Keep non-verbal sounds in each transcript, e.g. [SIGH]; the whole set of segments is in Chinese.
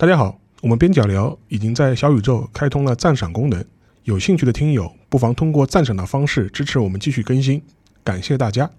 大家好，我们边角聊已经在小宇宙开通了赞赏功能，有兴趣的听友不妨通过赞赏的方式支持我们继续更新，感谢大家。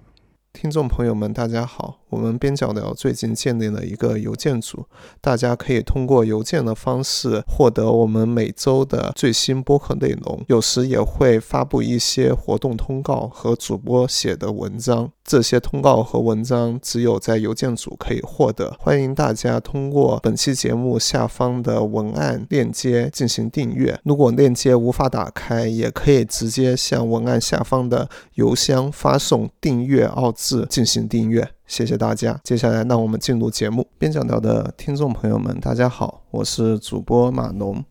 听众朋友们，大家好！我们边角聊最近建立了一个邮件组，大家可以通过邮件的方式获得我们每周的最新播客内容，有时也会发布一些活动通告和主播写的文章。这些通告和文章只有在邮件组可以获得，欢迎大家通过本期节目下方的文案链接进行订阅。如果链接无法打开，也可以直接向文案下方的邮箱发送“订阅”二字进行订阅。谢谢大家。接下来，让我们进入节目。边角聊的听众朋友们，大家好，我是主播马农。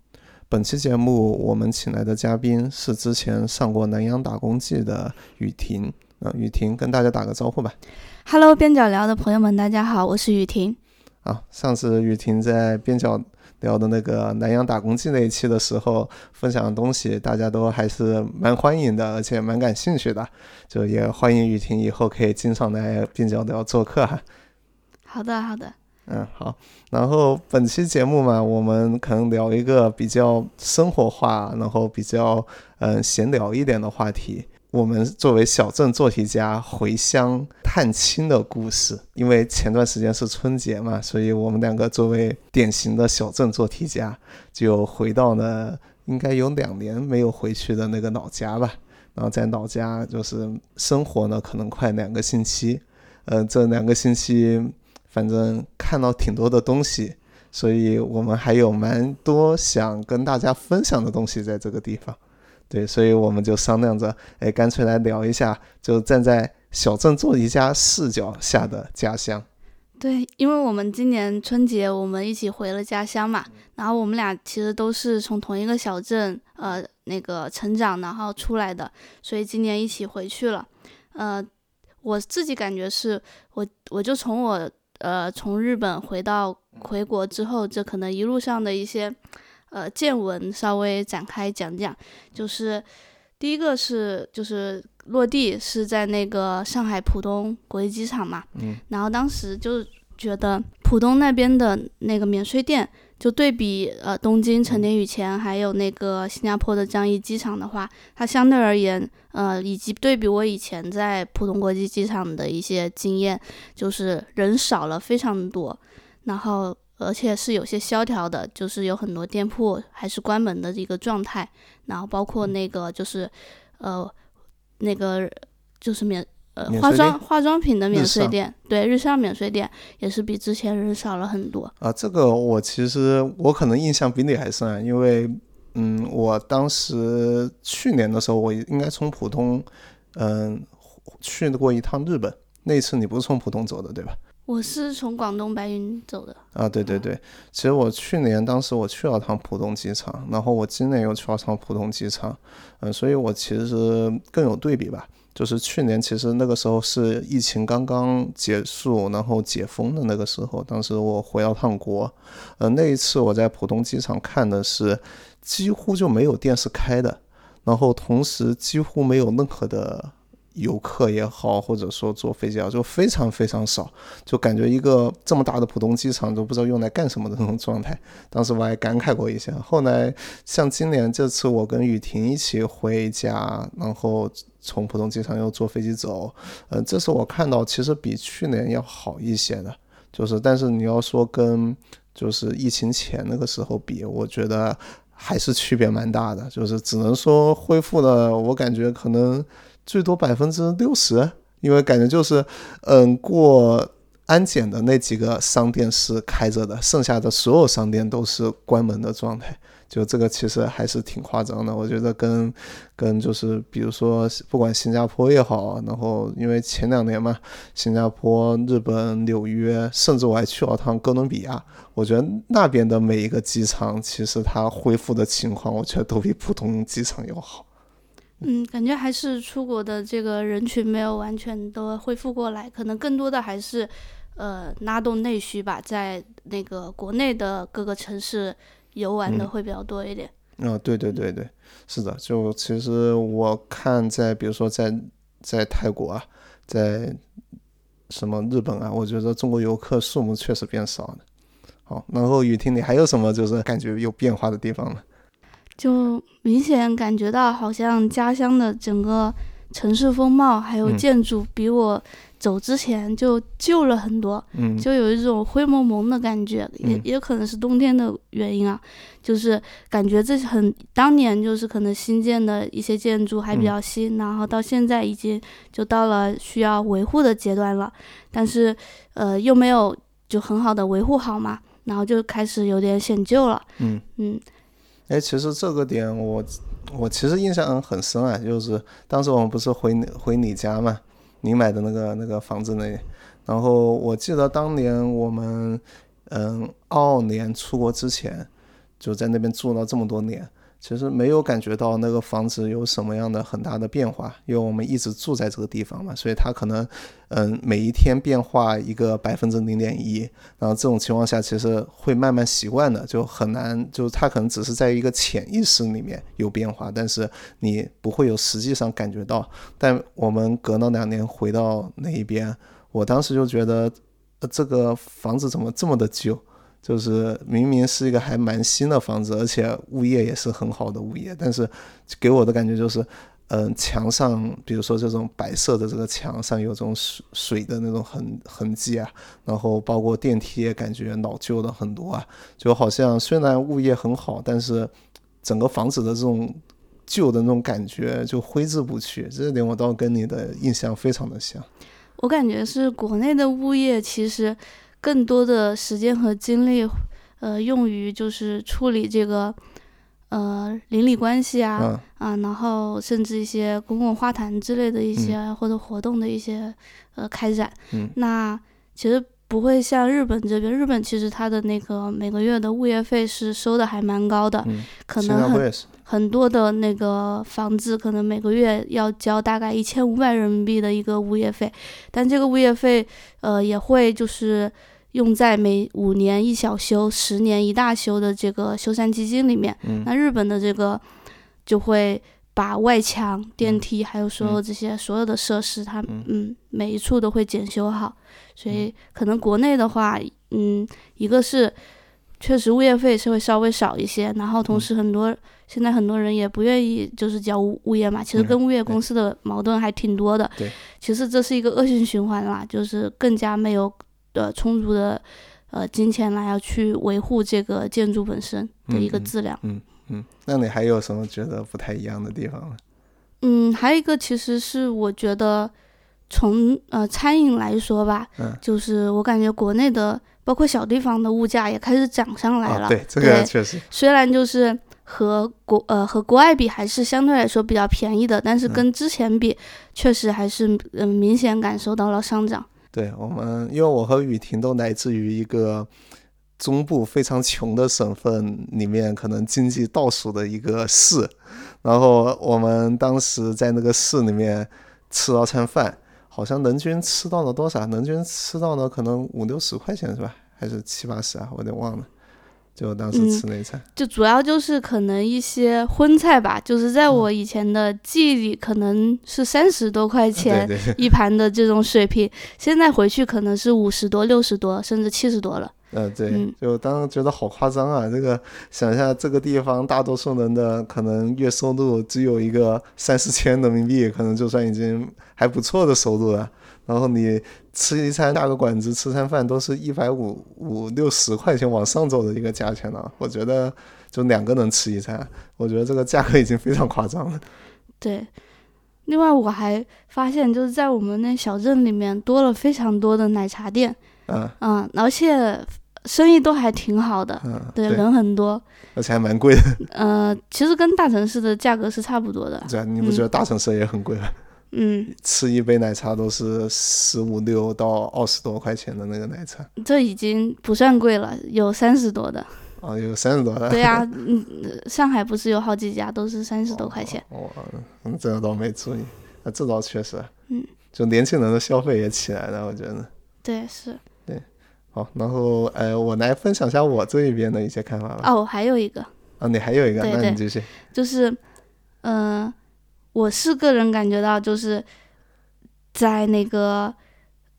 本期节目我们请来的嘉宾是之前上过《南洋打工记》的雨婷。啊，雨婷跟大家打个招呼吧。Hello，边角聊的朋友们，大家好，我是雨婷。啊，上次雨婷在边角聊的那个南洋打工记那一期的时候，分享的东西大家都还是蛮欢迎的，而且蛮感兴趣的。就也欢迎雨婷以后可以经常来边角聊做客哈。好的，好的。嗯，好。然后本期节目嘛，我们可能聊一个比较生活化，然后比较嗯闲聊一点的话题。我们作为小镇做题家回乡探亲的故事，因为前段时间是春节嘛，所以我们两个作为典型的小镇做题家，就回到了应该有两年没有回去的那个老家吧。然后在老家就是生活呢，可能快两个星期。呃，这两个星期反正看到挺多的东西，所以我们还有蛮多想跟大家分享的东西在这个地方。对，所以我们就商量着，哎，干脆来聊一下，就站在小镇做题家视角下的家乡。对，因为我们今年春节我们一起回了家乡嘛，然后我们俩其实都是从同一个小镇，呃，那个成长，然后出来的，所以今年一起回去了。呃，我自己感觉是我，我就从我，呃，从日本回到回国之后，这可能一路上的一些。呃，见闻稍微展开讲讲，就是第一个是就是落地是在那个上海浦东国际机场嘛，嗯，然后当时就觉得浦东那边的那个免税店，就对比呃东京成田羽前还有那个新加坡的樟宜机场的话，它相对而言，呃，以及对比我以前在浦东国际机场的一些经验，就是人少了非常多，然后。而且是有些萧条的，就是有很多店铺还是关门的一个状态，然后包括那个就是，呃，那个就是免呃化妆化妆品的免税店，对日上免税店也是比之前人少了很多。啊，这个我其实我可能印象比你还深，因为嗯，我当时去年的时候，我应该从浦东嗯去过一趟日本，那次你不是从浦东走的对吧？我是从广东白云走的啊，对对对，其实我去年当时我去了趟浦东机场，然后我今年又去了趟浦东机场，嗯，所以我其实更有对比吧。就是去年其实那个时候是疫情刚刚结束，然后解封的那个时候，当时我回了趟国，呃，那一次我在浦东机场看的是几乎就没有店是开的，然后同时几乎没有任何的。游客也好，或者说坐飞机啊，就非常非常少，就感觉一个这么大的浦东机场都不知道用来干什么的那种状态。当时我还感慨过一下。后来像今年这次，我跟雨婷一起回家，然后从浦东机场又坐飞机走，嗯，这次我看到其实比去年要好一些的，就是但是你要说跟就是疫情前那个时候比，我觉得还是区别蛮大的，就是只能说恢复了，我感觉可能。最多百分之六十，因为感觉就是，嗯，过安检的那几个商店是开着的，剩下的所有商店都是关门的状态。就这个其实还是挺夸张的，我觉得跟跟就是比如说不管新加坡也好，然后因为前两年嘛，新加坡、日本、纽约，甚至我还去了趟哥伦比亚，我觉得那边的每一个机场其实它恢复的情况，我觉得都比普通机场要好。嗯，感觉还是出国的这个人群没有完全的恢复过来，可能更多的还是，呃，拉动内需吧，在那个国内的各个城市游玩的会比较多一点。啊，对对对对，是的，就其实我看在比如说在在泰国啊，在什么日本啊，我觉得中国游客数目确实变少了，好，然后雨婷，你还有什么就是感觉有变化的地方吗？就明显感觉到，好像家乡的整个城市风貌还有嗯。建筑，比我走之前就旧了很多，嗯。就有一种灰蒙蒙的感觉，也嗯。也可能是冬天的原因啊，就是感觉这很当年就是可能新建的一些建筑还比嗯。较新，然后到现在已经就到了需要维护的阶段了，但是呃又没有就很好的维护好嘛，然后就开始有点显旧了，嗯。嗯哎，其实这个点我我其实印象很深啊，就是当时我们不是回回你家嘛，你买的那个那个房子那里，然后我记得当年我们嗯二二年出国之前就在那边住了这么多年，其实没有感觉到那个房子有什么样的很大的变化，因为我们一直住在这个地方嘛，所以它可能嗯每一天变化一个百分之零点一，然后这种情况下，其实会慢慢习惯的，就很难，就它可能只是在一个潜意识里面有变化，但是你不会有实际上感觉到。但我们隔了两年回到那一边，我当时就觉得，呃，这个房子怎么这么的旧？就是明明是一个还蛮新的房子，而且物业也是很好的物业，但是给我的感觉就是，嗯、墙上比如说这种白色的这个墙上有这种水水的那种痕痕迹啊，然后包括电梯也感觉老旧了很多啊，就好像虽然物业很好，但是整个房子的这种旧的那种感觉就挥之不去。这点我倒跟你的印象非常的像。我感觉是国内的物业其实更多的时间和精力，呃，用于就是处理这个呃邻里关系啊、嗯啊，然后甚至一些公共花坛之类的一些、或者活动的一些呃开展。嗯那其实不会像日本这边，日本其实它的那个每个月的物业费是收的还蛮高的，嗯，可能很。很多的那个房子可能每个月要交大概一千五百人民币的一个物业费，但这个物业费呃也会就是用在每五年一小修、十年一大修的这个修缮基金里面。嗯。那日本的这个就会把外墙、电嗯。梯还有所有这些所有的设施，它嗯。嗯每一处都会检修好，所以可能国内的话，嗯，一个是确实物业费是会稍微少一些，然后同嗯。时很多、现在很多人也不愿意就是交物物业嘛，其实嗯跟物业公司的矛盾还挺多的。对，其实这是一个恶性循环啦，就是更加没有呃充足的呃金钱来要去维护这个建筑本身的一个质量。嗯嗯，那你还有什么觉得不太一样的地方吗？嗯，还有一个其实是我觉得从呃餐饮来说吧，嗯就是我感觉国内的包括小地方的物价也开始涨上来了。啊，对，这个确实。虽然就是和国呃和国外比还是相对来说比较便宜的，但是嗯跟之前比，确实还是嗯、明显感受到了上涨。对我们，因为我和雨婷都来自于一个中部非常穷的省份里面，可能经济倒数的一个市。然后我们当时在那个市里面吃了餐饭，好像人均吃到了多少？人均吃到了可能五六十块钱是吧？还是七八十啊？我有点忘了。就当时嗯吃那一餐，就主要就是可能一些荤菜吧，就是在我以前的记忆里，可能是三十多块钱一盘的这种水平，现在回去可能是五十多、六十多，甚至七十多了。嗯，对嗯，就当时觉得好夸张啊！这个想一下，这个地方大多数人的可能月收入只有一个三四千人民币，可能就算已经还不错的收入了。然后你吃一餐下个馆子吃餐饭都是一百五五六十块钱往上走的一个价钱了。我觉得就两个人吃一餐，我觉得这个价格已经非常夸张了。对，另外我还发现，就是在我们那小镇里面多了非常多的奶茶店，嗯嗯，而且生意都还挺好的，嗯，对，人很多，而且还蛮贵的。呃，其实跟大城市的价格是差不多的，对啊，你不觉得大城市也很贵吗？嗯，吃一杯奶茶都是十五六到二十多块钱的那个奶茶。这已经不算贵了，有三十多的，啊，有三十多的。对呀、[LAUGHS] 嗯，上海不是有好几家都是三十多块钱，哦，嗯，这个倒没注意，那这倒确实，嗯，就年轻人的消费也起来了，我觉得。对，是，对好，然后呃，我来分享一下我这一边的一些看法吧。哦，还有一个啊，你还有一个，对对那你继续。就是，嗯、我是个人感觉到，就是在那个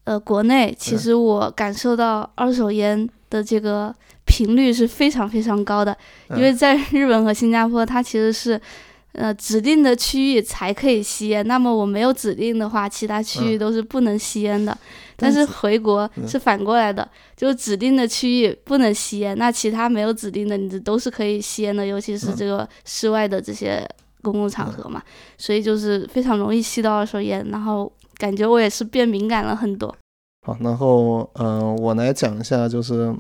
呃国内，其嗯实我感受到二手烟的这个频率是非常非常高的，因为在日本和新加坡，它其实是。呃，指定的区域才可以吸烟。那么我没有指定的话，其他区域都是不能吸烟的。但是回国是反过来的，就指定的区域不能吸烟，那其他没有指定的，你都是可以吸烟的。尤其是这个室外的这些公共场合嘛，所以就是非常容易吸到二手烟。然后感觉我也是变敏感了很多。好，然后嗯，我来讲一下，就是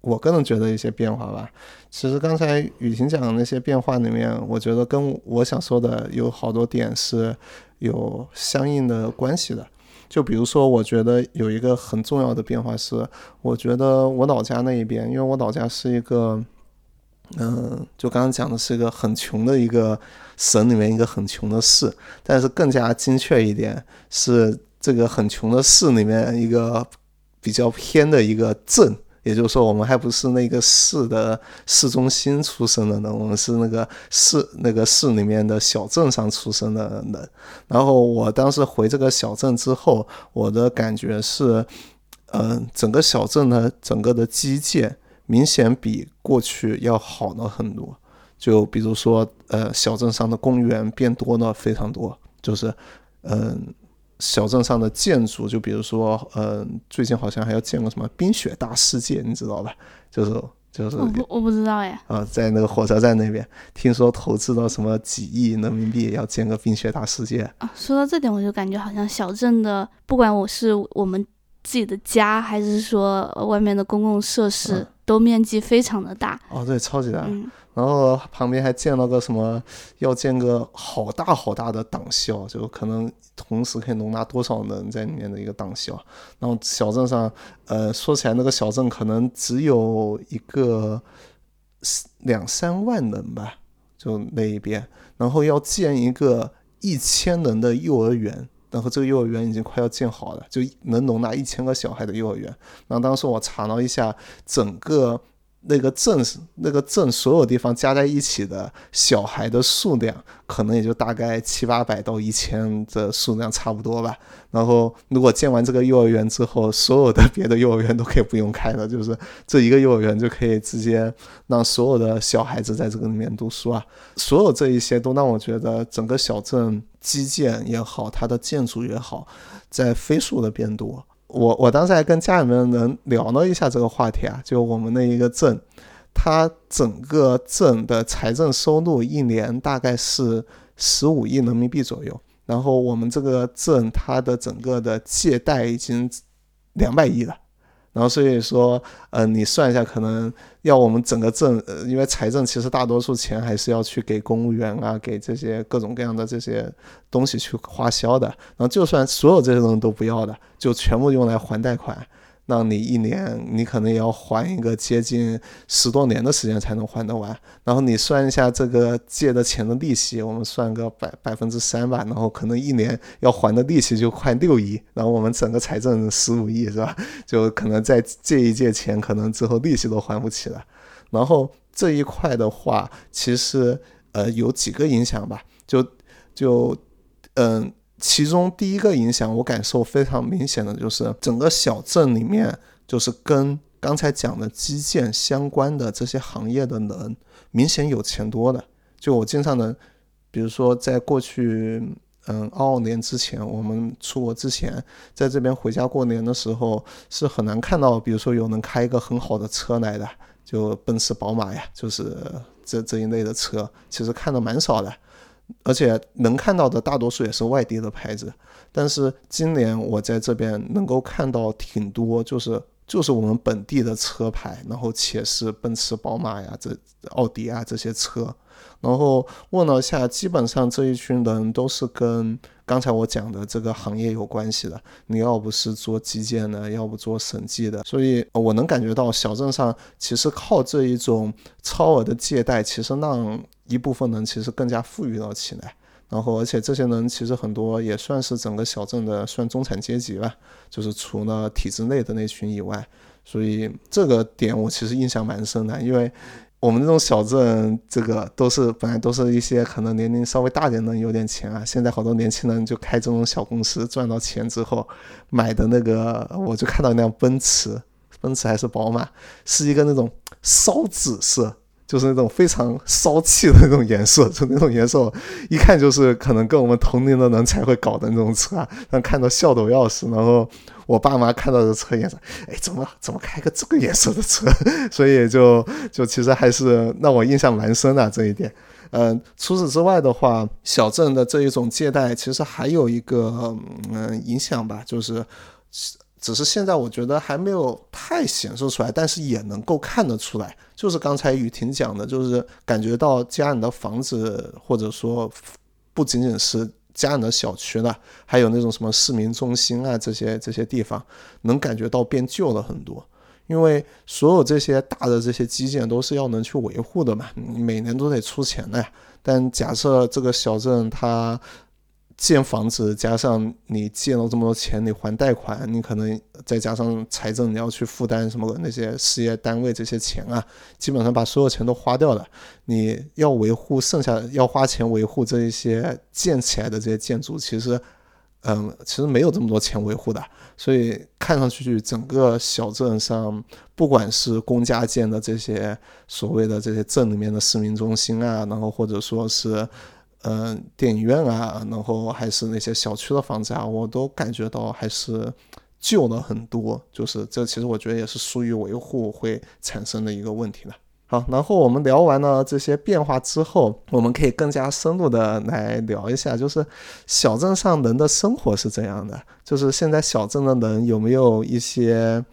我个人觉得一些变化吧。其实刚才雨晴讲的那些变化里面，我觉得跟我想说的有好多点是有相应的关系的。就比如说，我觉得有一个很重要的变化是，我觉得我老家那一边，因为我老家是一个，嗯，就刚刚讲的是一个很穷的一个省里面一个很穷的市，但是更加精确一点是这个很穷的市里面一个比较偏的一个镇。也就是说，我们还不是那个市的市中心出生的呢，我们是那个市那个市里面的小镇上出生的人。然后我当时回这个小镇之后，我的感觉是，嗯，整个小镇的整个的基建明显比过去要好了很多。就比如说，呃，小镇上的公园变多了非常多，就是，嗯。小镇上的建筑，就比如说，嗯，最近好像还要建个什么冰雪大世界，你知道吧？就是就是我不我不知道哎。啊，在那个火车站那边，听说投资了什么几亿人民币，要建个冰雪大世界。啊，说到这点，我就感觉好像小镇的，不管我是我们自己的家，还是说外面的公共设施，都面积非常的大。哦，对，超级大。然后旁边还建了个什么，要建个好大好大的党校，就可能同时可以容纳多少人在里面的一个党校。然后小镇上，呃，说起来那个小镇可能只有一个两三万人吧，就那一边。然后要建一个一千人的幼儿园，然后这个幼儿园已经快要建好了，就能容纳一千个小孩的幼儿园。然后当时我查了一下，整个。那个镇，那个镇所有地方加在一起的小孩的数量，可能也就大概七八百到一千的数量差不多吧。然后，如果建完这个幼儿园之后，所有的别的幼儿园都可以不用开了，就是这一个幼儿园就可以直接让所有的小孩子在这个里面读书啊。所有这一些都让我觉得整个小镇基建也好，它的建筑也好，在飞速的变多。我我当时还跟家里面人聊了一下这个话题啊，就我们那一个镇，它整个镇的财政收入一年大概是十五亿人民币左右，然后我们这个镇它的整个的借贷已经两百亿了。然后所以说，嗯，你算一下，可能要我们整个政，呃，因为财政其实大多数钱还是要去给公务员啊，给这些各种各样的这些东西去花销的。然后就算所有这些东西都不要的，就全部用来还贷款。让你一年，你可能也要还一个接近十多年的时间才能还得完。然后你算一下这个借的钱的利息，我们算个百百分之三吧。然后可能一年要还的利息就快六亿。然后我们整个财政十五亿是吧？就可能再借一借钱，可能之后利息都还不起了。然后这一块的话，其实呃有几个影响吧，就就嗯。其中第一个影响，我感受非常明显的就是整个小镇里面，就是跟刚才讲的基建相关的这些行业的人，明显有钱多的。就我经常能，比如说在过去，嗯，二二年之前，我们出国之前，在这边回家过年的时候，是很难看到，比如说有能开一个很好的车来的，就奔驰、宝马呀，就是这这一类的车，其实看的蛮少的。而且能看到的大多数也是外地的牌子，但是今年我在这边能够看到挺多，就是就是我们本地的车牌，然后且是奔驰、宝马呀，这奥迪啊这些车。然后问了下，基本上这一群人都是跟刚才我讲的这个行业有关系的。你要不是做基建的，要不做审计的，所以我能感觉到小镇上其实靠这一种超额的借贷，其实让一部分人其实更加富裕了起来。然后，而且这些人其实很多也算是整个小镇的算中产阶级吧，就是除了体制内的那群以外。所以这个点我其实印象蛮深的，因为。我们这种小镇，这个都是本来都是一些可能年龄稍微大点的有点钱啊。现在好多年轻人就开这种小公司，赚到钱之后买的那个，我就看到一辆奔驰，奔驰还是宝马，是一个那种烧紫色。就是那种非常骚气的那种颜色，就那种颜色，一看就是可能跟我们同龄的人才会搞的那种车，但看到笑都要死。然后我爸妈看到这车颜色，哎，怎么怎么开个这个颜色的车？[LAUGHS] 所以就就其实还是让我印象蛮深的这一点。嗯，除此之外的话，小镇的这一种借贷其实还有一个嗯影响吧，就是。只是现在我觉得还没有太显示出来，但是也能够看得出来，就是刚才雨婷讲的，就是感觉到家里的房子，或者说不仅仅是家里的小区了，还有那种什么市民中心啊这些这些地方，能感觉到变旧了很多。因为所有这些大的这些基建都是要能去维护的嘛，每年都得出钱的呀。但假设这个小镇它。建房子加上你借了这么多钱，你还贷款，你可能再加上财政你要去负担什么那些事业单位这些钱啊，基本上把所有钱都花掉了。你要维护剩下要花钱维护这一些建起来的这些建筑，其实，嗯，其实没有这么多钱维护的。所以看上去整个小镇上，不管是公家建的这些所谓的这些镇里面的市民中心啊，然后或者说是。嗯，电影院啊，然后还是那些小区的房子啊，我都感觉到还是旧了很多。就是这其实我觉得也是疏于维护会产生的一个问题了。好，然后我们聊完了这些变化之后，我们可以更加深入的来聊一下，就是小镇上人的生活是怎样的？就是现在小镇的人有没有一些？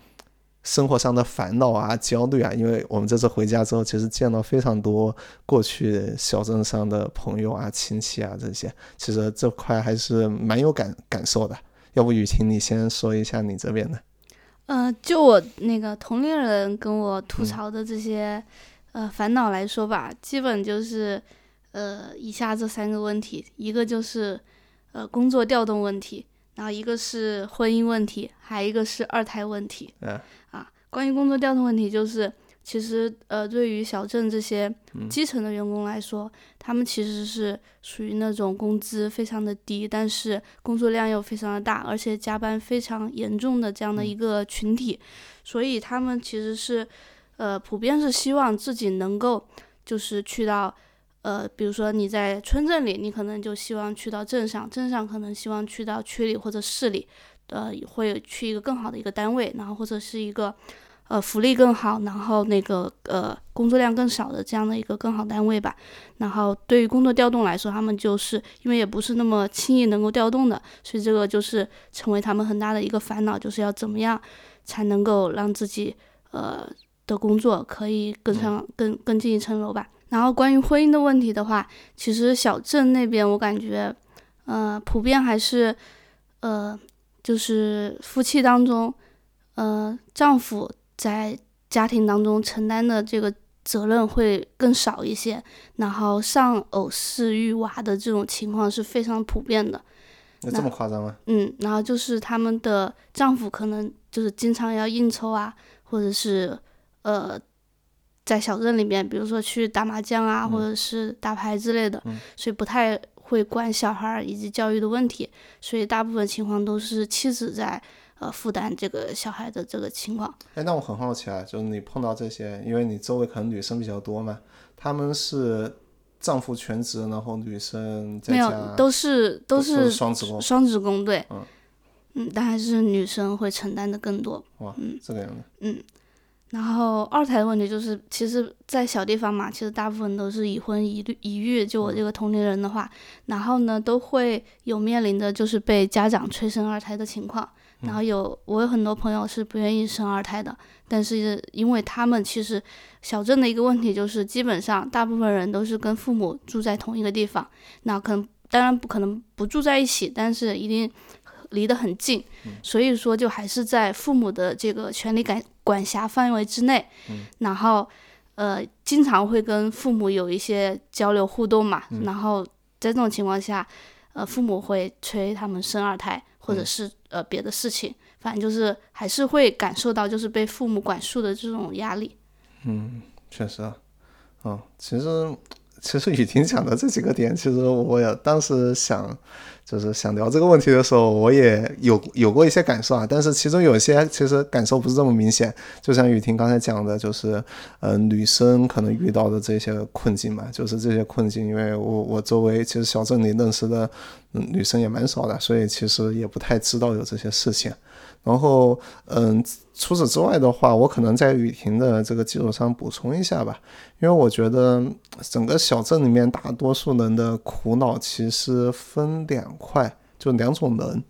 生活上的烦恼啊、焦虑啊，因为我们这次回家之后，其实见到非常多过去小镇上的朋友啊、亲戚啊这些，其实这块还是蛮有感感受的。要不雨婷，你先说一下你这边的。呃，就我那个同龄人跟我吐槽的这些呃烦恼来说吧，基本就是呃以下这三个问题，一个就是呃工作调动问题。然后一个是婚姻问题，还一个是二胎问题。嗯啊，关于工作调动问题，就是其实呃，对于小镇这些基层的员工来说，他们其实是属于那种工资非常的低，但是工作量又非常的大，而且加班非常严重的这样的一个群体，所以他们其实是呃，普遍是希望自己能够就是去到。呃，比如说你在村镇里，你可能就希望去到镇上，镇上可能希望去到区里或者市里，呃，会去一个更好的一个单位，然后或者是一个呃福利更好，然后那个呃工作量更少的这样的一个更好单位吧。然后对于工作调动来说，他们就是因为也不是那么轻易能够调动的，所以这个就是成为他们很大的一个烦恼，就是要怎么样才能够让自己呃的工作可以更上更更进一层楼吧。然后关于婚姻的问题的话，其实小镇那边我感觉，呃，普遍还是，呃，就是夫妻当中，呃，丈夫在家庭当中承担的这个责任会更少一些，然后丧偶式育娃的这种情况是非常普遍的。那这么夸张吗？嗯，然后就是他们的丈夫可能就是经常要应酬啊，或者是，呃。在小镇里面，比如说去打麻将啊，或者是打牌之类的，所以不太会管小孩以及教育的问题，所以大部分情况都是妻子在呃负担这个小孩的这个情况。哎，那我很好奇啊，就是你碰到这些，因为你周围可能女生比较多嘛，他们是丈夫全职，然后女生在家，没有，都是都是双职工，双职工对，嗯嗯，但还是女生会承担的更多。哇，嗯，这个样子，嗯。然后二胎的问题就是，其实，在小地方嘛，其实大部分都是已婚已育已育。就我这个同龄人的话，然后呢，都会有面临的就是被家长催生二胎的情况。然后有我有很多朋友是不愿意生二胎的，但是因为他们其实小镇的一个问题就是，基本上大部分人都是跟父母住在同一个地方，那可能当然不可能不住在一起，但是一定。离得很近，所以说就还是在父母的这个权利感管辖范围之内，然后呃经常会跟父母有一些交流互动嘛，然后在这种情况下，呃父母会催他们生二胎或者是呃别的事情，反正就是还是会感受到就是被父母管束的这种压力。嗯，确实啊，嗯，其实其实雨婷讲的这几个点，其实我也当时想。就是想聊这个问题的时候，我也有有过一些感受啊，但是其中有些其实感受不是这么明显。就像雨婷刚才讲的，就是嗯，女生可能遇到的这些困境嘛，就是这些困境，因为我我周围其实小镇里认识的女生也蛮少的，所以其实也不太知道有这些事情。然后，嗯，除此之外的话，我可能在雨婷的这个基础上补充一下吧，因为我觉得整个小镇里面大多数人的苦恼其实分两块，就两种人，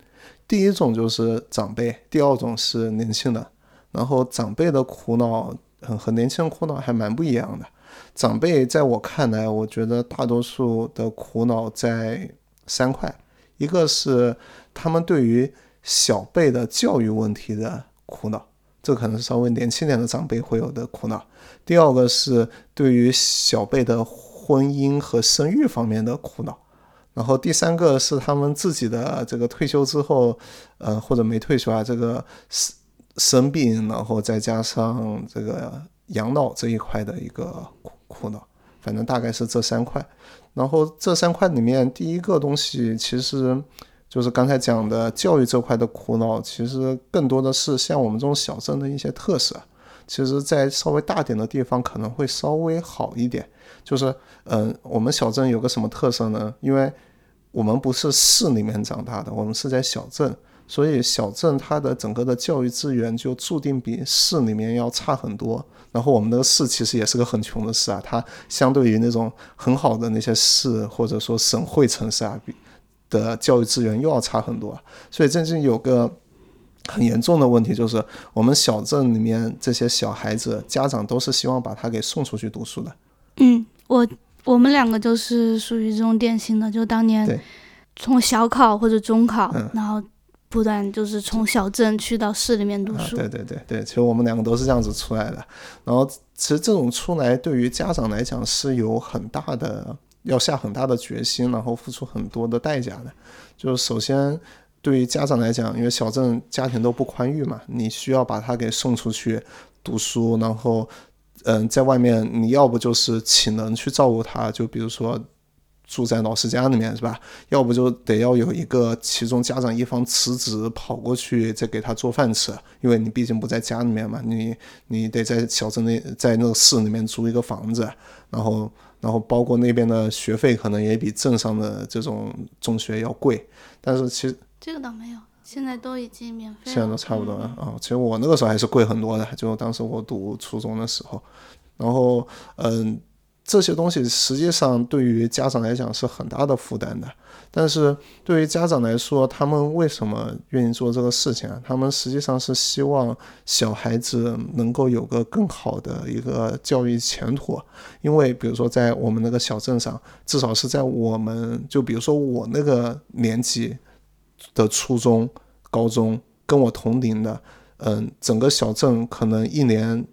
第一种就是长辈，第二种是年轻人。然后长辈的苦恼和年轻人苦恼还蛮不一样的。长辈在我看来，我觉得大多数的苦恼在三块，一个是他们对于小辈的教育问题的苦恼，这可能是稍微年轻点的长辈会有的苦恼。第二个是对于小辈的婚姻和生育方面的苦恼，然后第三个是他们自己的这个退休之后，呃或者没退休啊，这个生生病，然后再加上这个养老这一块的一个苦苦恼。反正大概是这三块。然后这三块里面，第一个东西其实。就是刚才讲的教育这块的苦恼，其实更多的是像我们这种小镇的一些特色。其实，在稍微大点的地方可能会稍微好一点。就是，嗯，我们小镇有个什么特色呢？因为我们不是市里面长大的，我们是在小镇，所以小镇它的整个的教育资源就注定比市里面要差很多。然后我们那个市其实也是个很穷的市啊，它相对于那种很好的那些市或者说省会城市啊比。的教育资源又要差很多，所以最近有个很严重的问题，就是我们小镇里面这些小孩子，家长都是希望把他给送出去读书的。嗯，我我们两个就是属于这种典型的，就当年从小考或者中考，然后不断就是从小镇去到市里面读书。对对对对，其实我们两个都是这样子出来的。然后其实这种出来对于家长来讲是有很大的。要下很大的决心，然后付出很多的代价的。就是首先，对于家长来讲，因为小镇家庭都不宽裕嘛，你需要把他给送出去读书，然后，嗯，在外面你要不就是请人去照顾他，就比如说住在老师家里面是吧？要不就得要有一个其中家长一方辞职跑过去再给他做饭吃，因为你毕竟不在家里面嘛，你你得在小镇内在那个市里面租一个房子，然后。然后包括那边的学费可能也比镇上的这种中学要贵，但是其实这个倒没有，现在都已经免费，现在都差不多了啊。其实我那个时候还是贵很多的，就当时我读初中的时候，然后嗯。这些东西实际上对于家长来讲是很大的负担的，但是对于家长来说，他们为什么愿意做这个事情啊？他们实际上是希望小孩子能够有个更好的一个教育前途，因为比如说在我们那个小镇上，至少是在我们就比如说我那个年纪的初中、高中，跟我同龄的，嗯，整个小镇可能一年。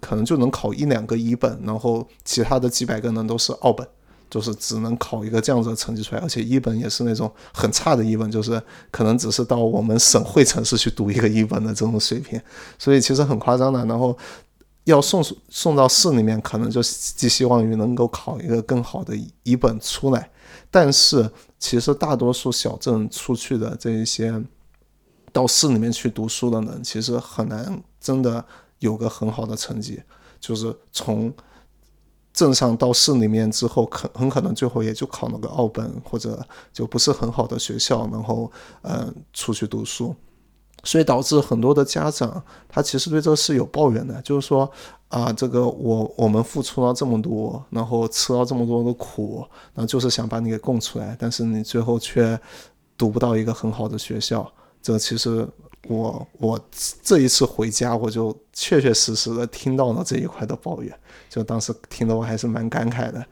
可能就能考一两个一本，然后其他的几百个人都是二本，就是只能考一个这样子的成绩出来，而且一本也是那种很差的一本，就是可能只是到我们省会城市去读一个一本的这种水平，[LAUGHS] 所以其实很夸张的。然后要送送到市里面，可能就寄希望于能够考一个更好的一本出来，但是其实大多数小镇出去的这一些到市里面去读书的人，其实很难真的。有个很好的成绩，就是从镇上到市里面之后，可很可能最后也就考了个二本，或者就不是很好的学校，然后嗯出去读书，所以导致很多的家长他其实对这个是有抱怨的，就是说啊，这个我我们付出了这么多，然后吃了这么多的苦，然后就是想把你给供出来，但是你最后却读不到一个很好的学校，这其实。我我这一次回家，我就确确实实的听到了这一块的抱怨，就当时听得我还是蛮感慨的。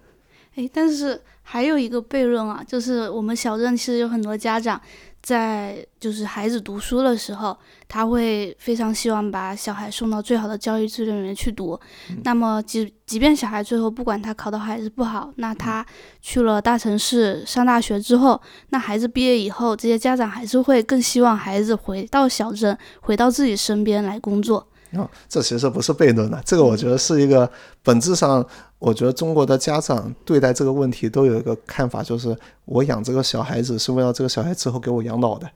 哎，但是还有一个悖论啊，就是我们小镇其实有很多家长。在就是孩子读书的时候，他会非常希望把小孩送到最好的教育资源里面去读。那么，即即便小孩最后不管他考得好还是不好，那他去了大城市上大学之后，那孩子毕业以后，这些家长还是会更希望孩子回到小镇，回到自己身边来工作。哦，这其实不是悖论的，这个我觉得是一个本质上，我觉得中国的家长对待这个问题都有一个看法，就是我养这个小孩子是为了这个小孩之后给我养老的。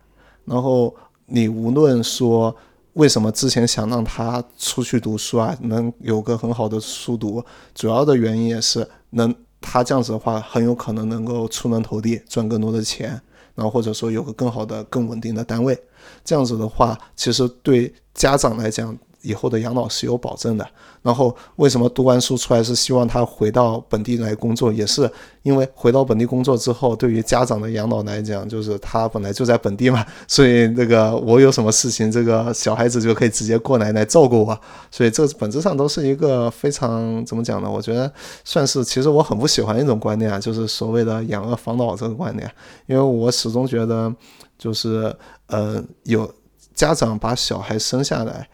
然后你无论说为什么之前想让他出去读书啊，能有个很好的书读，主要的原因也是能他这样子的话，很有可能能够出人头地，赚更多的钱，然后或者说有个更好的、更稳定的单位。这样子的话，其实对家长来讲。以后的养老是有保证的。然后为什么读完书出来是希望他回到本地来工作？也是因为回到本地工作之后，对于家长的养老来讲，就是他本来就在本地嘛，[LAUGHS] 所以那个我有什么事情，这个小孩子就可以直接过来来照顾我。所以这本质上都是一个非常怎么讲呢？我觉得算是，其实我很不喜欢一种观念啊，就是所谓的养儿防老这个观念，因为我始终觉得，就是呃，有家长把小孩生下来。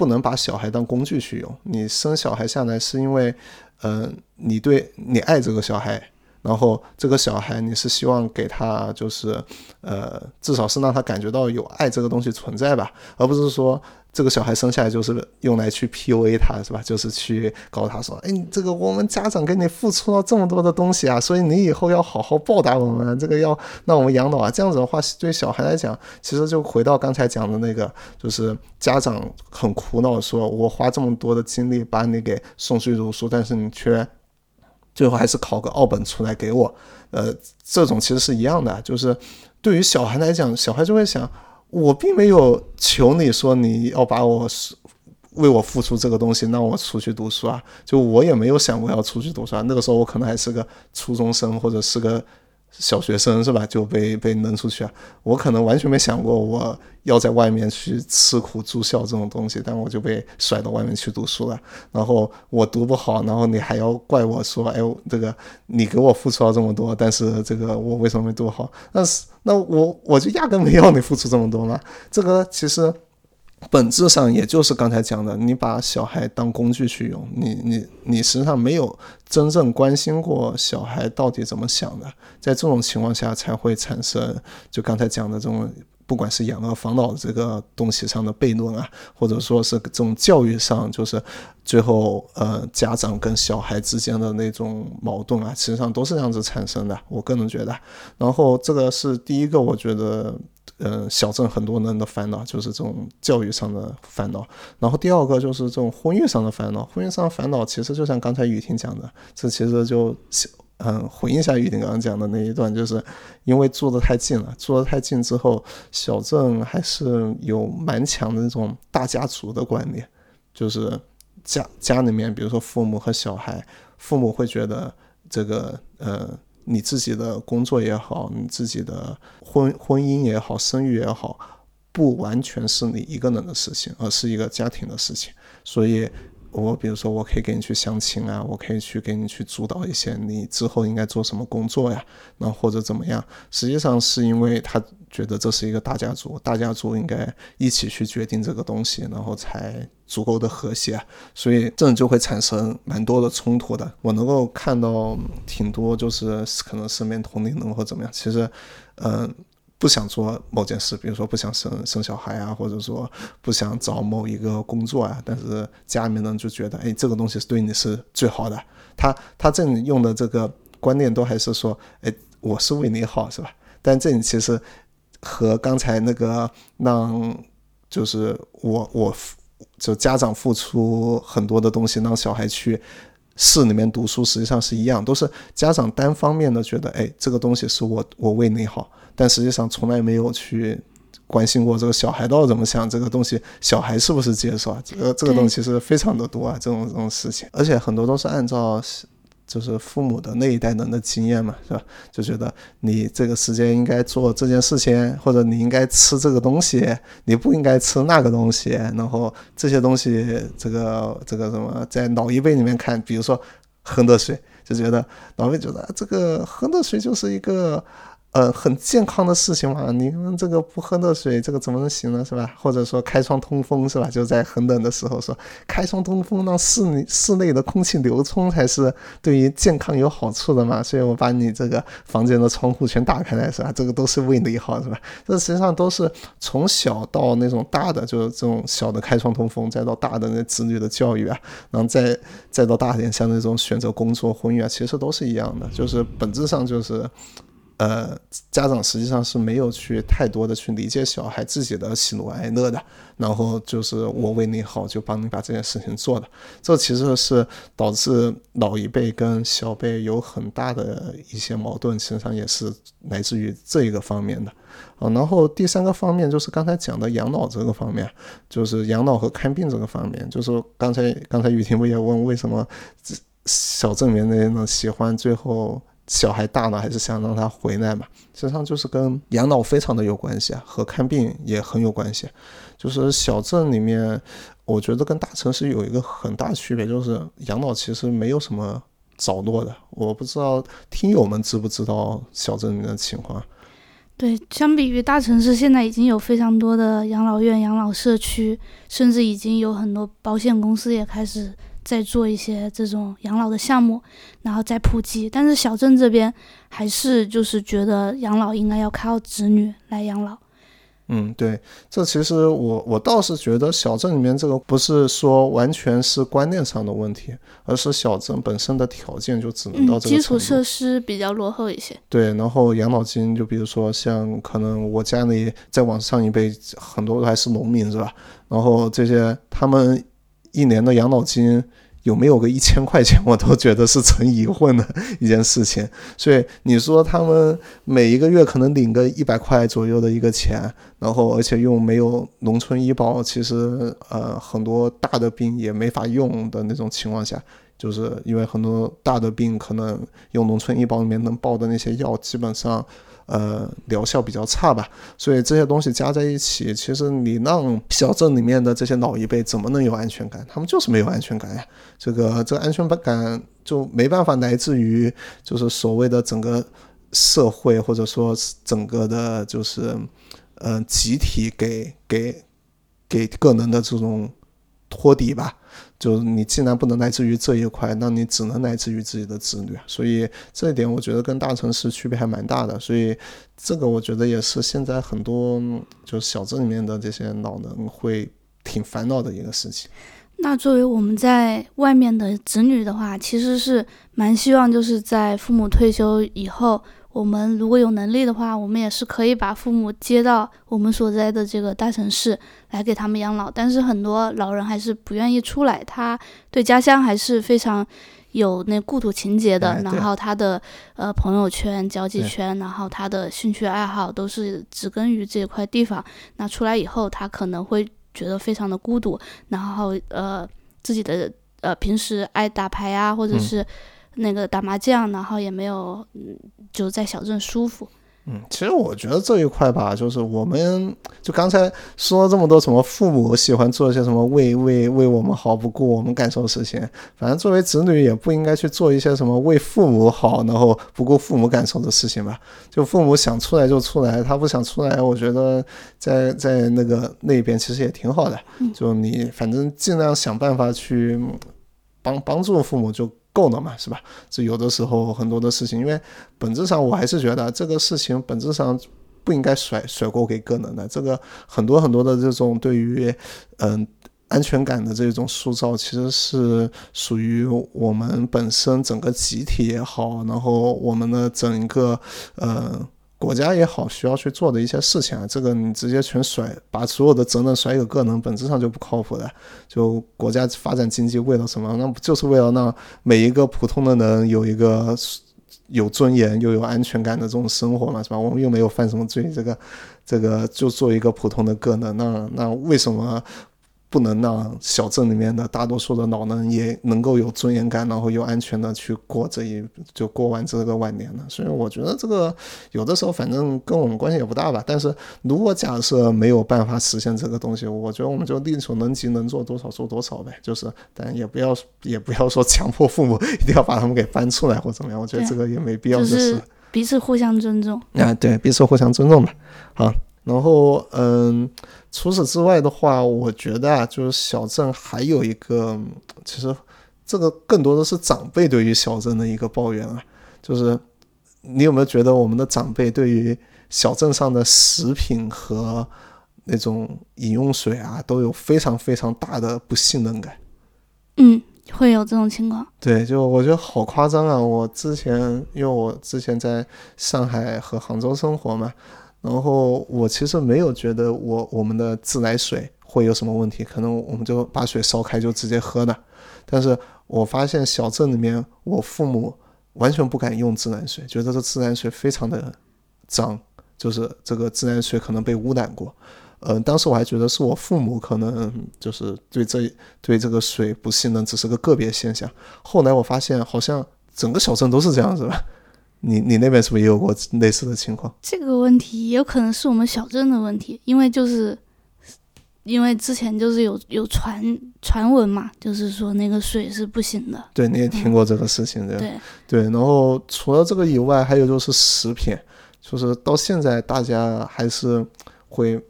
不能把小孩当工具去用。你生小孩下来是因为，嗯，你对你爱这个小孩，然后这个小孩你是希望给他就是，呃，至少是让他感觉到有爱这个东西存在吧，而不是说。这个小孩生下来就是用来去 PUA 他，是吧？就是去告诉他说：“哎，这个我们家长给你付出了这么多的东西啊，所以你以后要好好报答我们，这个要让我们养老啊。”这样子的话，对小孩来讲，其实就回到刚才讲的那个，就是家长很苦恼，说我花这么多的精力把你给送去读书，但是你却 [LAUGHS] 最后还是考个二本出来给我。呃，这种其实是一样的，就是对于小孩来讲，小孩就会想。我并没有求你说你要把我为我付出这个东西，让我出去读书啊！就我也没有想过要出去读书啊。那个时候我可能还是个初中生或者是个。小学生是吧？就被被扔出去啊！我可能完全没想过我要在外面去吃苦住校这种东西，但我就被甩到外面去读书了。然后我读不好，然后你还要怪我说：“哎，这个你给我付出了这么多，但是这个我为什么没读好？”那是那我我就压根没要你付出这么多嘛！这个其实。本质上也就是刚才讲的，你把小孩当工具去用，你你你实际上没有真正关心过小孩到底怎么想的，在这种情况下才会产生就刚才讲的这种，不管是养儿防老这个东西上的悖论啊，或者说是这种教育上，就是最后呃家长跟小孩之间的那种矛盾啊，实际上都是这样子产生的。我个人觉得，然后这个是第一个，我觉得。嗯，小镇很多人的烦恼就是这种教育上的烦恼，然后第二个就是这种婚育上的烦恼。婚育上的烦恼其实就像刚才雨婷讲的，这其实就嗯回应一下雨婷刚刚讲的那一段，就是因为住得太近了，住得太近之后，小镇还是有蛮强的那种大家族的观念，就是家家里面，比如说父母和小孩，父母会觉得这个呃。你自己的工作也好，你自己的婚婚姻也好，生育也好，不完全是你一个人的事情，而是一个家庭的事情。所以，我比如说，我可以给你去相亲啊，我可以去给你去主导一些你之后应该做什么工作呀，那或者怎么样。实际上是因为他。觉得这是一个大家族，大家族应该一起去决定这个东西，然后才足够的和谐，所以这种就会产生蛮多的冲突的。我能够看到挺多，就是可能身边同龄人或怎么样，其实，嗯，不想做某件事，比如说不想生生小孩啊，或者说不想找某一个工作啊，但是家里面人就觉得，哎，这个东西是对你是最好的。他他这里用的这个观念都还是说，哎，我是为你好，是吧？但这里其实。和刚才那个让就是我我就家长付出很多的东西让小孩去市里面读书，实际上是一样，都是家长单方面的觉得，哎，这个东西是我我为你好，但实际上从来没有去关心过这个小孩到底怎么想，这个东西小孩是不是接受啊？这个这个东西是非常的多啊，这种这种事情，而且很多都是按照。就是父母的那一代人的经验嘛，是吧？就觉得你这个时间应该做这件事情，或者你应该吃这个东西，你不应该吃那个东西。然后这些东西，这个这个什么，在老一辈里面看，比如说喝热水，就觉得老一辈觉得这个喝热水就是一个呃，很健康的事情嘛，你们这个不喝热水，这个怎么能行呢，是吧？或者说开窗通风，是吧？就在很冷的时候说开窗通风，让室内室内的空气流通才是对于健康有好处的嘛。所以我把你这个房间的窗户全打开来，是吧？这个都是为你好，是吧？这实际上都是从小到那种大的，就是这种小的开窗通风，再到大的那子女的教育啊，然后再再到大点像那种选择工作、婚育啊，其实都是一样的，就是本质上就是。呃，家长实际上是没有去太多的去理解小孩自己的喜怒哀乐的，然后就是我为你好，就帮你把这件事情做了，这其实是导致老一辈跟小辈有很大的一些矛盾，实际上也是来自于这一个方面的。啊，然后第三个方面就是刚才讲的养老这个方面，就是养老和看病这个方面，就是刚才刚才雨婷不也问为什么小镇里面的人喜欢最后。小孩大了，还是想让他回来嘛？实际上就是跟养老非常的有关系啊，和看病也很有关系。就是小镇里面，我觉得跟大城市有一个很大区别，就是养老其实没有什么着落的。我不知道听友们知不知道小镇里面的情况。对，相比于大城市，现在已经有非常多的养老院、养老社区，甚至已经有很多保险公司也开始。在做一些这种养老的项目，然后再普及。但是小镇这边还是就是觉得养老应该要靠子女来养老。嗯，对，这其实我我倒是觉得小镇里面这个不是说完全是观念上的问题，而是小镇本身的条件就只能到这个基础设施比较落后一些。对，然后养老金就比如说像可能我家里再往上一辈很多还是农民是吧？然后这些他们。一年的养老金有没有个一千块钱，我都觉得是成疑问的一件事情。所以你说他们每一个月可能领个一百块左右的一个钱，然后而且又没有农村医保，其实呃很多大的病也没法用的那种情况下，就是因为很多大的病可能用农村医保里面能报的那些药，基本上。呃，疗效比较差吧，所以这些东西加在一起，其实你让小镇里面的这些老一辈怎么能有安全感？他们就是没有安全感呀。这个这个安全感就没办法来自于就是所谓的整个社会或者说整个的，就是嗯集体给给给个人的这种托底吧。就你既然不能来自于这一块，那你只能来自于自己的子女，所以这一点我觉得跟大城市区别还蛮大的。所以这个我觉得也是现在很多就是小镇里面的这些老人会挺烦恼的一个事情。那作为我们在外面的子女的话，其实是蛮希望就是在父母退休以后。我们如果有能力的话，我们也是可以把父母接到我们所在的这个大城市来给他们养老。但是很多老人还是不愿意出来，他对家乡还是非常有那故土情结的。然后他的呃朋友圈、交际圈，然后他的兴趣爱好都是植根于这块地方。那出来以后，他可能会觉得非常的孤独。然后呃自己的呃平时爱打牌啊，或者是。那个打麻将，然后也没有，嗯，就在小镇舒服。嗯，其实我觉得这一块吧，就是我们就刚才说了这么多，什么父母喜欢做一些什么为为为我们好，不顾我们感受的事情。反正作为子女，也不应该去做一些什么为父母好，然后不顾父母感受的事情吧。就父母想出来就出来，他不想出来，我觉得在在那个那边其实也挺好的。就你反正尽量想办法去帮帮助父母就。够了嘛，是吧？这有的时候很多的事情，因为本质上我还是觉得这个事情本质上不应该甩甩锅给个人的。这个很多很多的这种对于嗯安全感的这种塑造，其实是属于我们本身整个集体也好，然后我们的整个嗯。国家也好，需要去做的一些事情啊，这个你直接全甩，把所有的责任甩给个人，本质上就不靠谱的。就国家发展经济为了什么？那不就是为了让每一个普通的人有一个有尊严又有安全感的这种生活嘛，是吧？我们又没有犯什么罪，这个这个就做一个普通的个人，那那为什么？不能让小镇里面的大多数的老人也能够有尊严感，然后又安全的去过这一就过完这个晚年了？所以我觉得这个有的时候反正跟我们关系也不大吧。但是如果假设没有办法实现这个东西，我觉得我们就力所能及，能做多少做多少呗。就是，但也不要也不要说强迫父母一定要把他们给搬出来或怎么样。我觉得这个也没必要。就是 [LAUGHS] 彼此互相尊重。啊，对，彼此互相尊重吧。好，然后嗯，除此之外的话，我觉得啊，就是小镇还有一个，其实这个更多的是长辈对于小镇的一个抱怨啊，就是你有没有觉得我们的长辈对于小镇上的食品和那种饮用水啊，都有非常非常大的不信任感？嗯，会有这种情况。对，就我觉得好夸张啊！我之前因为我之前在上海和杭州生活嘛，然后我其实没有觉得我我们的自来水会有什么问题，可能我们就把水烧开就直接喝的。但是我发现小镇里面，我父母完全不敢用自来水，觉得这自来水非常的脏，就是这个自来水可能被污染过。呃，当时我还觉得是我父母可能就是对这对这个水不信任，只是个个别现象。后来我发现，好像整个小镇都是这样子吧？你你那边是不是也有过类似的情况？这个问题也有可能是我们小镇的问题，因为就是因为之前就是有有传传闻嘛，就是说那个水是不行的。对，你也听过这个事情对对，然后除了这个以外，还有就是食品，就是到现在大家还是会。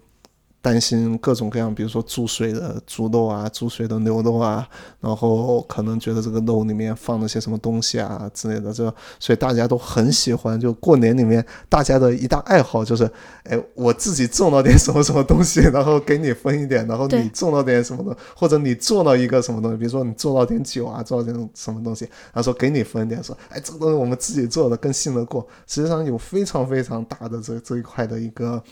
担心各种各样，比如说注水的猪肉啊，注水的牛肉啊，然后可能觉得这个肉里面放了些什么东西啊之类的，这所以大家都很喜欢。就过年里面，大家的一大爱好就是，[LAUGHS] 哎，我自己种了点什么什么东西，然后给你分一点，然后你种了点什么的，或者你做了一个什么东西，比如说你做了点酒啊，做了点什么东西，然后说给你分一点，说，哎，这个东西我们自己做的更信得过。实际上有非常非常大的这这一块的一个。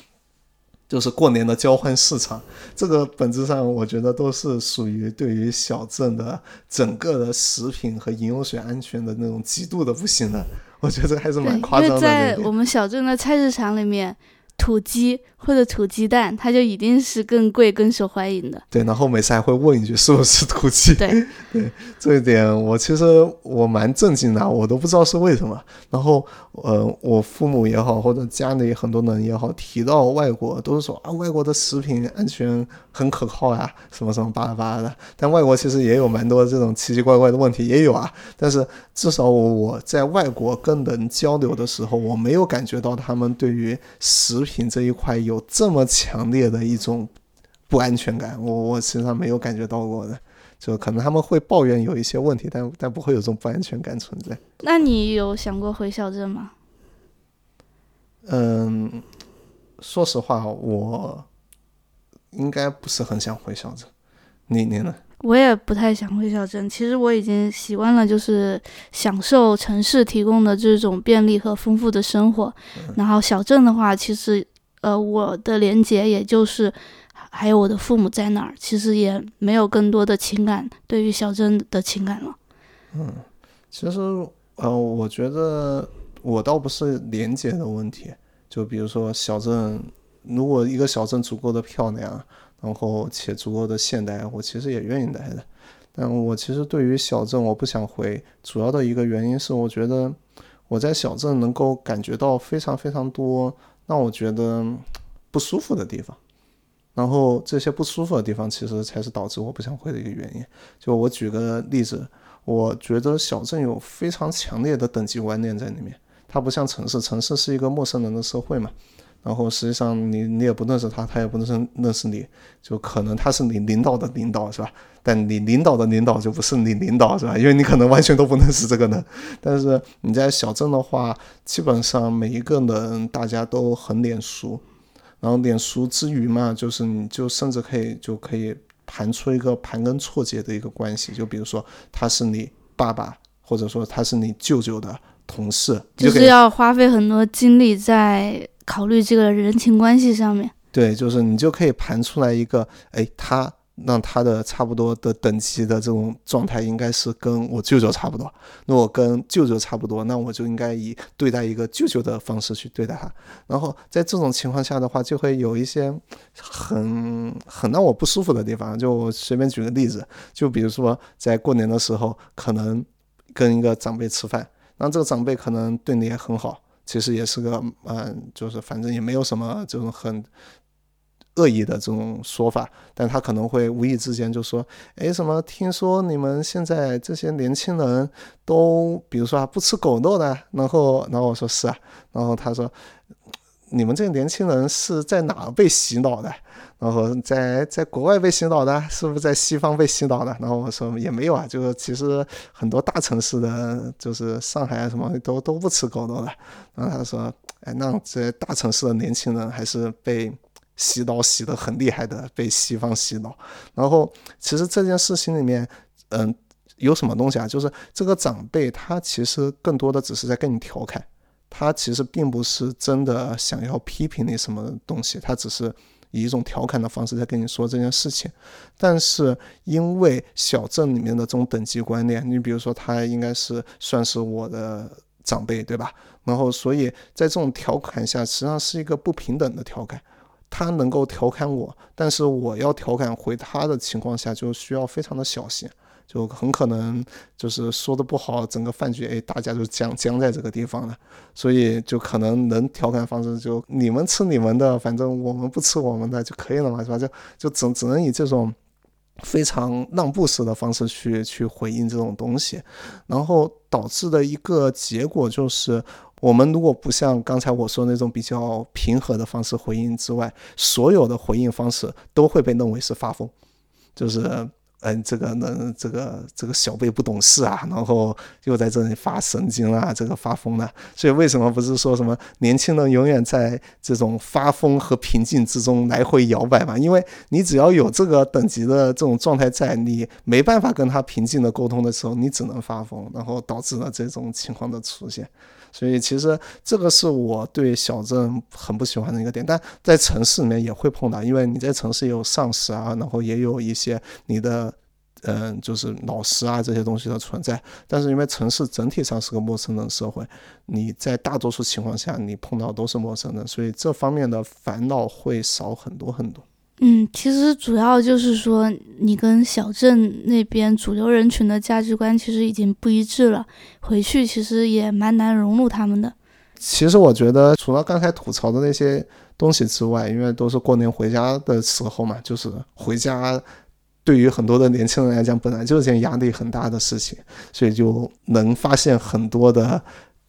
就是过年的交换市场，这个本质上我觉得都是属于对于小镇的整个的食品和饮用水安全的那种极度的不信任。我觉得还是蛮夸张的。因为在我们小镇的菜市场里面。土鸡或者土鸡蛋，它就一定是更贵、更受欢迎的。对，然后每次还会问一句是不是土鸡。对 [LAUGHS] 对，这一点我其实我蛮震惊的，我都不知道是为什么。然后呃，我父母也好，或者家里很多人也好，提到外国都是说啊，外国的食品安全很可靠呀，什么什么巴拉巴拉的。但外国其实也有蛮多这种奇奇怪怪的问题，也有啊。但是至少我在外国跟人交流的时候，我没有感觉到他们对于食品这一块有这么强烈的一种不安全感，我我实际上没有感觉到过的，就可能他们会抱怨有一些问题，但但不会有这种不安全感存在。那你有想过回小镇吗？嗯，说实话，我应该不是很想回小镇。你你呢？我也不太想回小镇。其实我已经习惯了，就是享受城市提供的这种便利和丰富的生活。然后小镇的话，其实呃，我的连接也就是还有我的父母在那儿，其实也没有更多的情感对于小镇的情感了。嗯，其实呃，我觉得我倒不是连接的问题。就比如说小镇，如果一个小镇足够的漂亮。然后且足够的现代，我其实也愿意待的。但我其实对于小镇，我不想回，主要的一个原因是，我觉得我在小镇能够感觉到非常非常多让我觉得不舒服的地方。然后这些不舒服的地方，其实才是导致我不想回的一个原因。就我举个例子，我觉得小镇有非常强烈的等级观念在里面，它不像城市，城市是一个陌生人的社会嘛。然后实际上你你也不认识他，他也不认识认识你，就可能他是你领导的领导是吧？但你领导的领导就不是你领导是吧？因为你可能完全都不认识这个人。但是你在小镇的话，基本上每一个人大家都很脸熟，然后脸熟之余嘛，就是你就甚至可以就可以盘出一个盘根错节的一个关系，就比如说他是你爸爸，或者说他是你舅舅的同事，就是要花费很多精力在。考虑这个人情关系上面，对，就是你就可以盘出来一个，哎，他让他的差不多的等级的这种状态，应该是跟我舅舅差不多。那我跟舅舅差不多，那我就应该以对待一个舅舅的方式去对待他。然后在这种情况下的话，就会有一些很很让我不舒服的地方。就我随便举个例子，就比如说在过年的时候，可能跟一个长辈吃饭，那这个长辈可能对你也很好。其实也是个，嗯，就是反正也没有什么这种很恶意的这种说法，但他可能会无意之间就说：“哎，什么？听说你们现在这些年轻人都，比如说啊，不吃狗肉的。”然后，然后我说是啊，然后他说：“你们这些年轻人是在哪被洗脑的？然后在在国外被洗脑的，是不是在西方被洗脑的？”然后我说也没有啊，就是其实很多大城市的，就是上海啊什么都都不吃狗肉的。然后他说：“哎，那这些大城市的年轻人还是被。”洗脑洗得很厉害的，被西方洗脑。然后，其实这件事情里面，嗯，有什么东西啊？就是这个长辈他其实更多的只是在跟你调侃，他其实并不是真的想要批评你什么东西，他只是以一种调侃的方式在跟你说这件事情。但是因为小镇里面的这种等级观念，你比如说他应该是算是我的长辈，对吧？然后所以在这种调侃下，实际上是一个不平等的调侃。他能够调侃我，但是我要调侃回他的情况下，就需要非常的小心，就很可能就是说的不好，整个饭局哎，大家就僵僵在这个地方了。所以就可能能调侃方式就你们吃你们的，反正我们不吃我们的就可以了嘛，是吧？就就只只能以这种非常让步式的方式去去回应这种东西，然后导致的一个结果就是。我们如果不像刚才我说那种比较平和的方式回应之外，所有的回应方式都会被认为是发疯，就是。嗯，这个呢，这个这个小辈不懂事啊，然后又在这里发神经啊，这个发疯了。所以为什么不是说什么年轻人永远在这种发疯和平静之中来回摇摆嘛？因为你只要有这个等级的这种状态在，你没办法跟他平静的沟通的时候，你只能发疯，然后导致了这种情况的出现。所以其实这个是我对小镇很不喜欢的一个点，但在城市里面也会碰到，因为你在城市也有上司啊，然后也有一些你的。嗯，就是老师啊这些东西的存在，但是因为城市整体上是个陌生人社会，你在大多数情况下你碰到都是陌生人，所以这方面的烦恼会少很多很多。嗯，其实主要就是说你跟小镇那边主流人群的价值观其实已经不一致了，回去其实也蛮难融入他们的。其实我觉得除了刚才吐槽的那些东西之外，因为都是过年回家的时候嘛，就是回家。对于很多的年轻人来讲，本来就是件压力很大的事情，所以就能发现很多的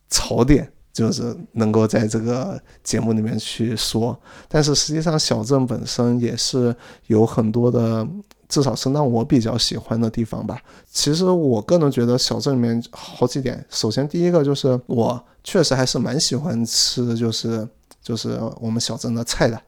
槽点，就是能够在这个节目里面去说。但是实际上，小镇本身也是有很多的，至少是让我比较喜欢的地方吧。其实我个人觉得，小镇里面好几点。首先，第一个就是我确实还是蛮喜欢吃，就是就是我们小镇的菜的。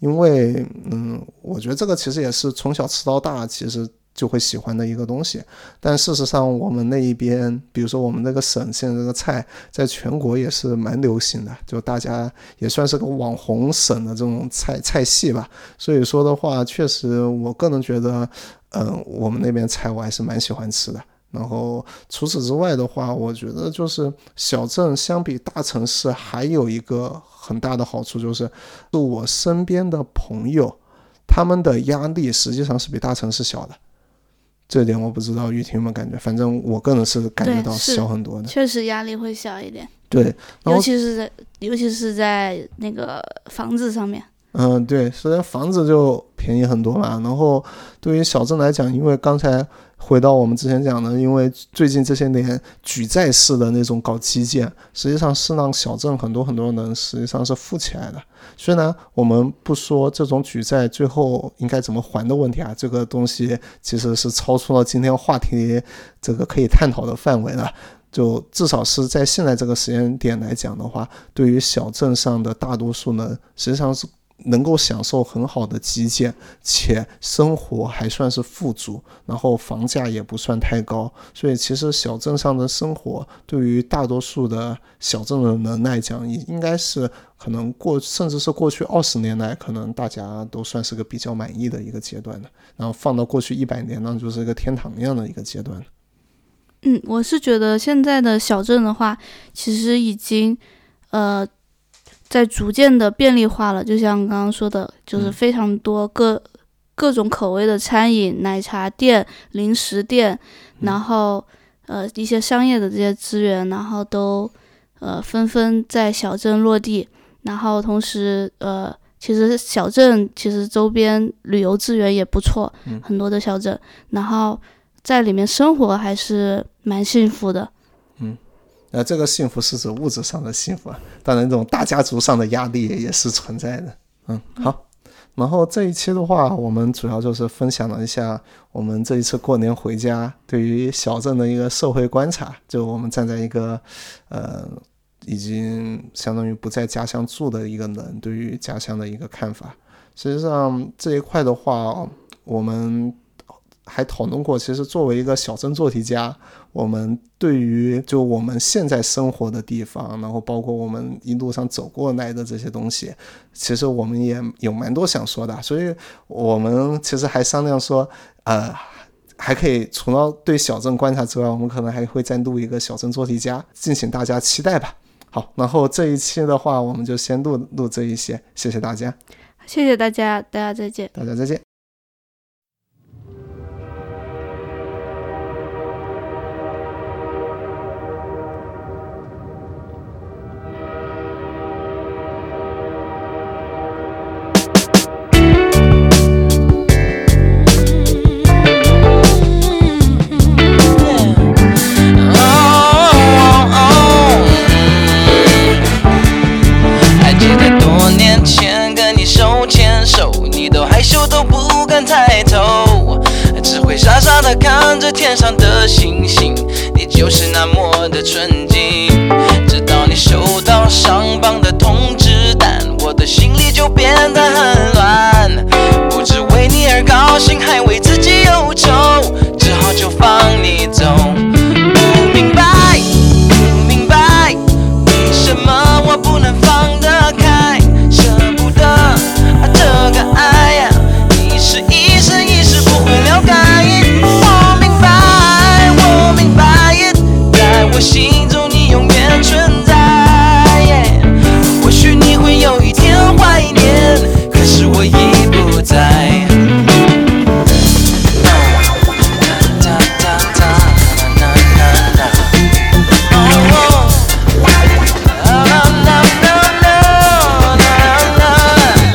因为，嗯，我觉得这个其实也是从小吃到大，其实就会喜欢的一个东西。但事实上，我们那一边，比如说我们那个省现在这个菜，在全国也是蛮流行的，就大家也算是个网红省的这种菜菜系吧。所以说的话，确实，我个人觉得，嗯，我们那边菜我还是蛮喜欢吃的。然后除此之外的话，我觉得就是小镇相比大城市还有一个很大的好处，就是是我身边的朋友，他们的压力实际上是比大城市小的。这点我不知道玉婷有没有感觉，反正我个人是感觉到小很多的。确实压力会小一点。对，尤其是在尤其是在那个房子上面。嗯，对，首先房子就便宜很多嘛。然后对于小镇来讲，因为刚才。回到我们之前讲的，因为最近这些年举债式的那种搞基建，实际上是让小镇很多很多人实际上是富起来的。虽然我们不说这种举债最后应该怎么还的问题啊，这个东西其实是超出了今天话题这个可以探讨的范围了。就至少是在现在这个时间点来讲的话，对于小镇上的大多数人，实际上是。能够享受很好的基建，且生活还算是富足，然后房价也不算太高，所以其实小镇上的生活对于大多数的小镇的人来讲，应应该是可能过，甚至是过去二十年来，可能大家都算是个比较满意的一个阶段的。然后放到过去一百年，那就是一个天堂一样的一个阶段。嗯，我是觉得现在的小镇的话，其实已经，呃。在逐渐的便利化了，就像刚刚说的，就是非常多各各种口味的餐饮、奶茶店、零食店，然后呃一些商业的这些资源，然后都呃纷纷在小镇落地，然后同时呃其实小镇其实周边旅游资源也不错，很多的小镇，然后在里面生活还是蛮幸福的。嗯，那这个幸福是指物质上的幸福啊，当然这种大家族上的压力也是存在的。嗯，好。然后这一期的话，我们主要就是分享了一下我们这一次过年回家对于小镇的一个社会观察。就我们站在一个，呃，已经相当于不在家乡住的一个人对于家乡的一个看法。实际上这一块的话，我们。还讨论过，其实作为一个小镇做题家，我们对于就我们现在生活的地方，然后包括我们一路上走过来的这些东西，其实我们也有蛮多想说的。所以我们其实还商量说，呃，还可以除了对小镇观察之外，我们可能还会再录一个小镇做题家，敬请大家期待吧。好，然后这一期的话，我们就先录录这一些，谢谢大家，谢谢大家，大家再见，大家再见。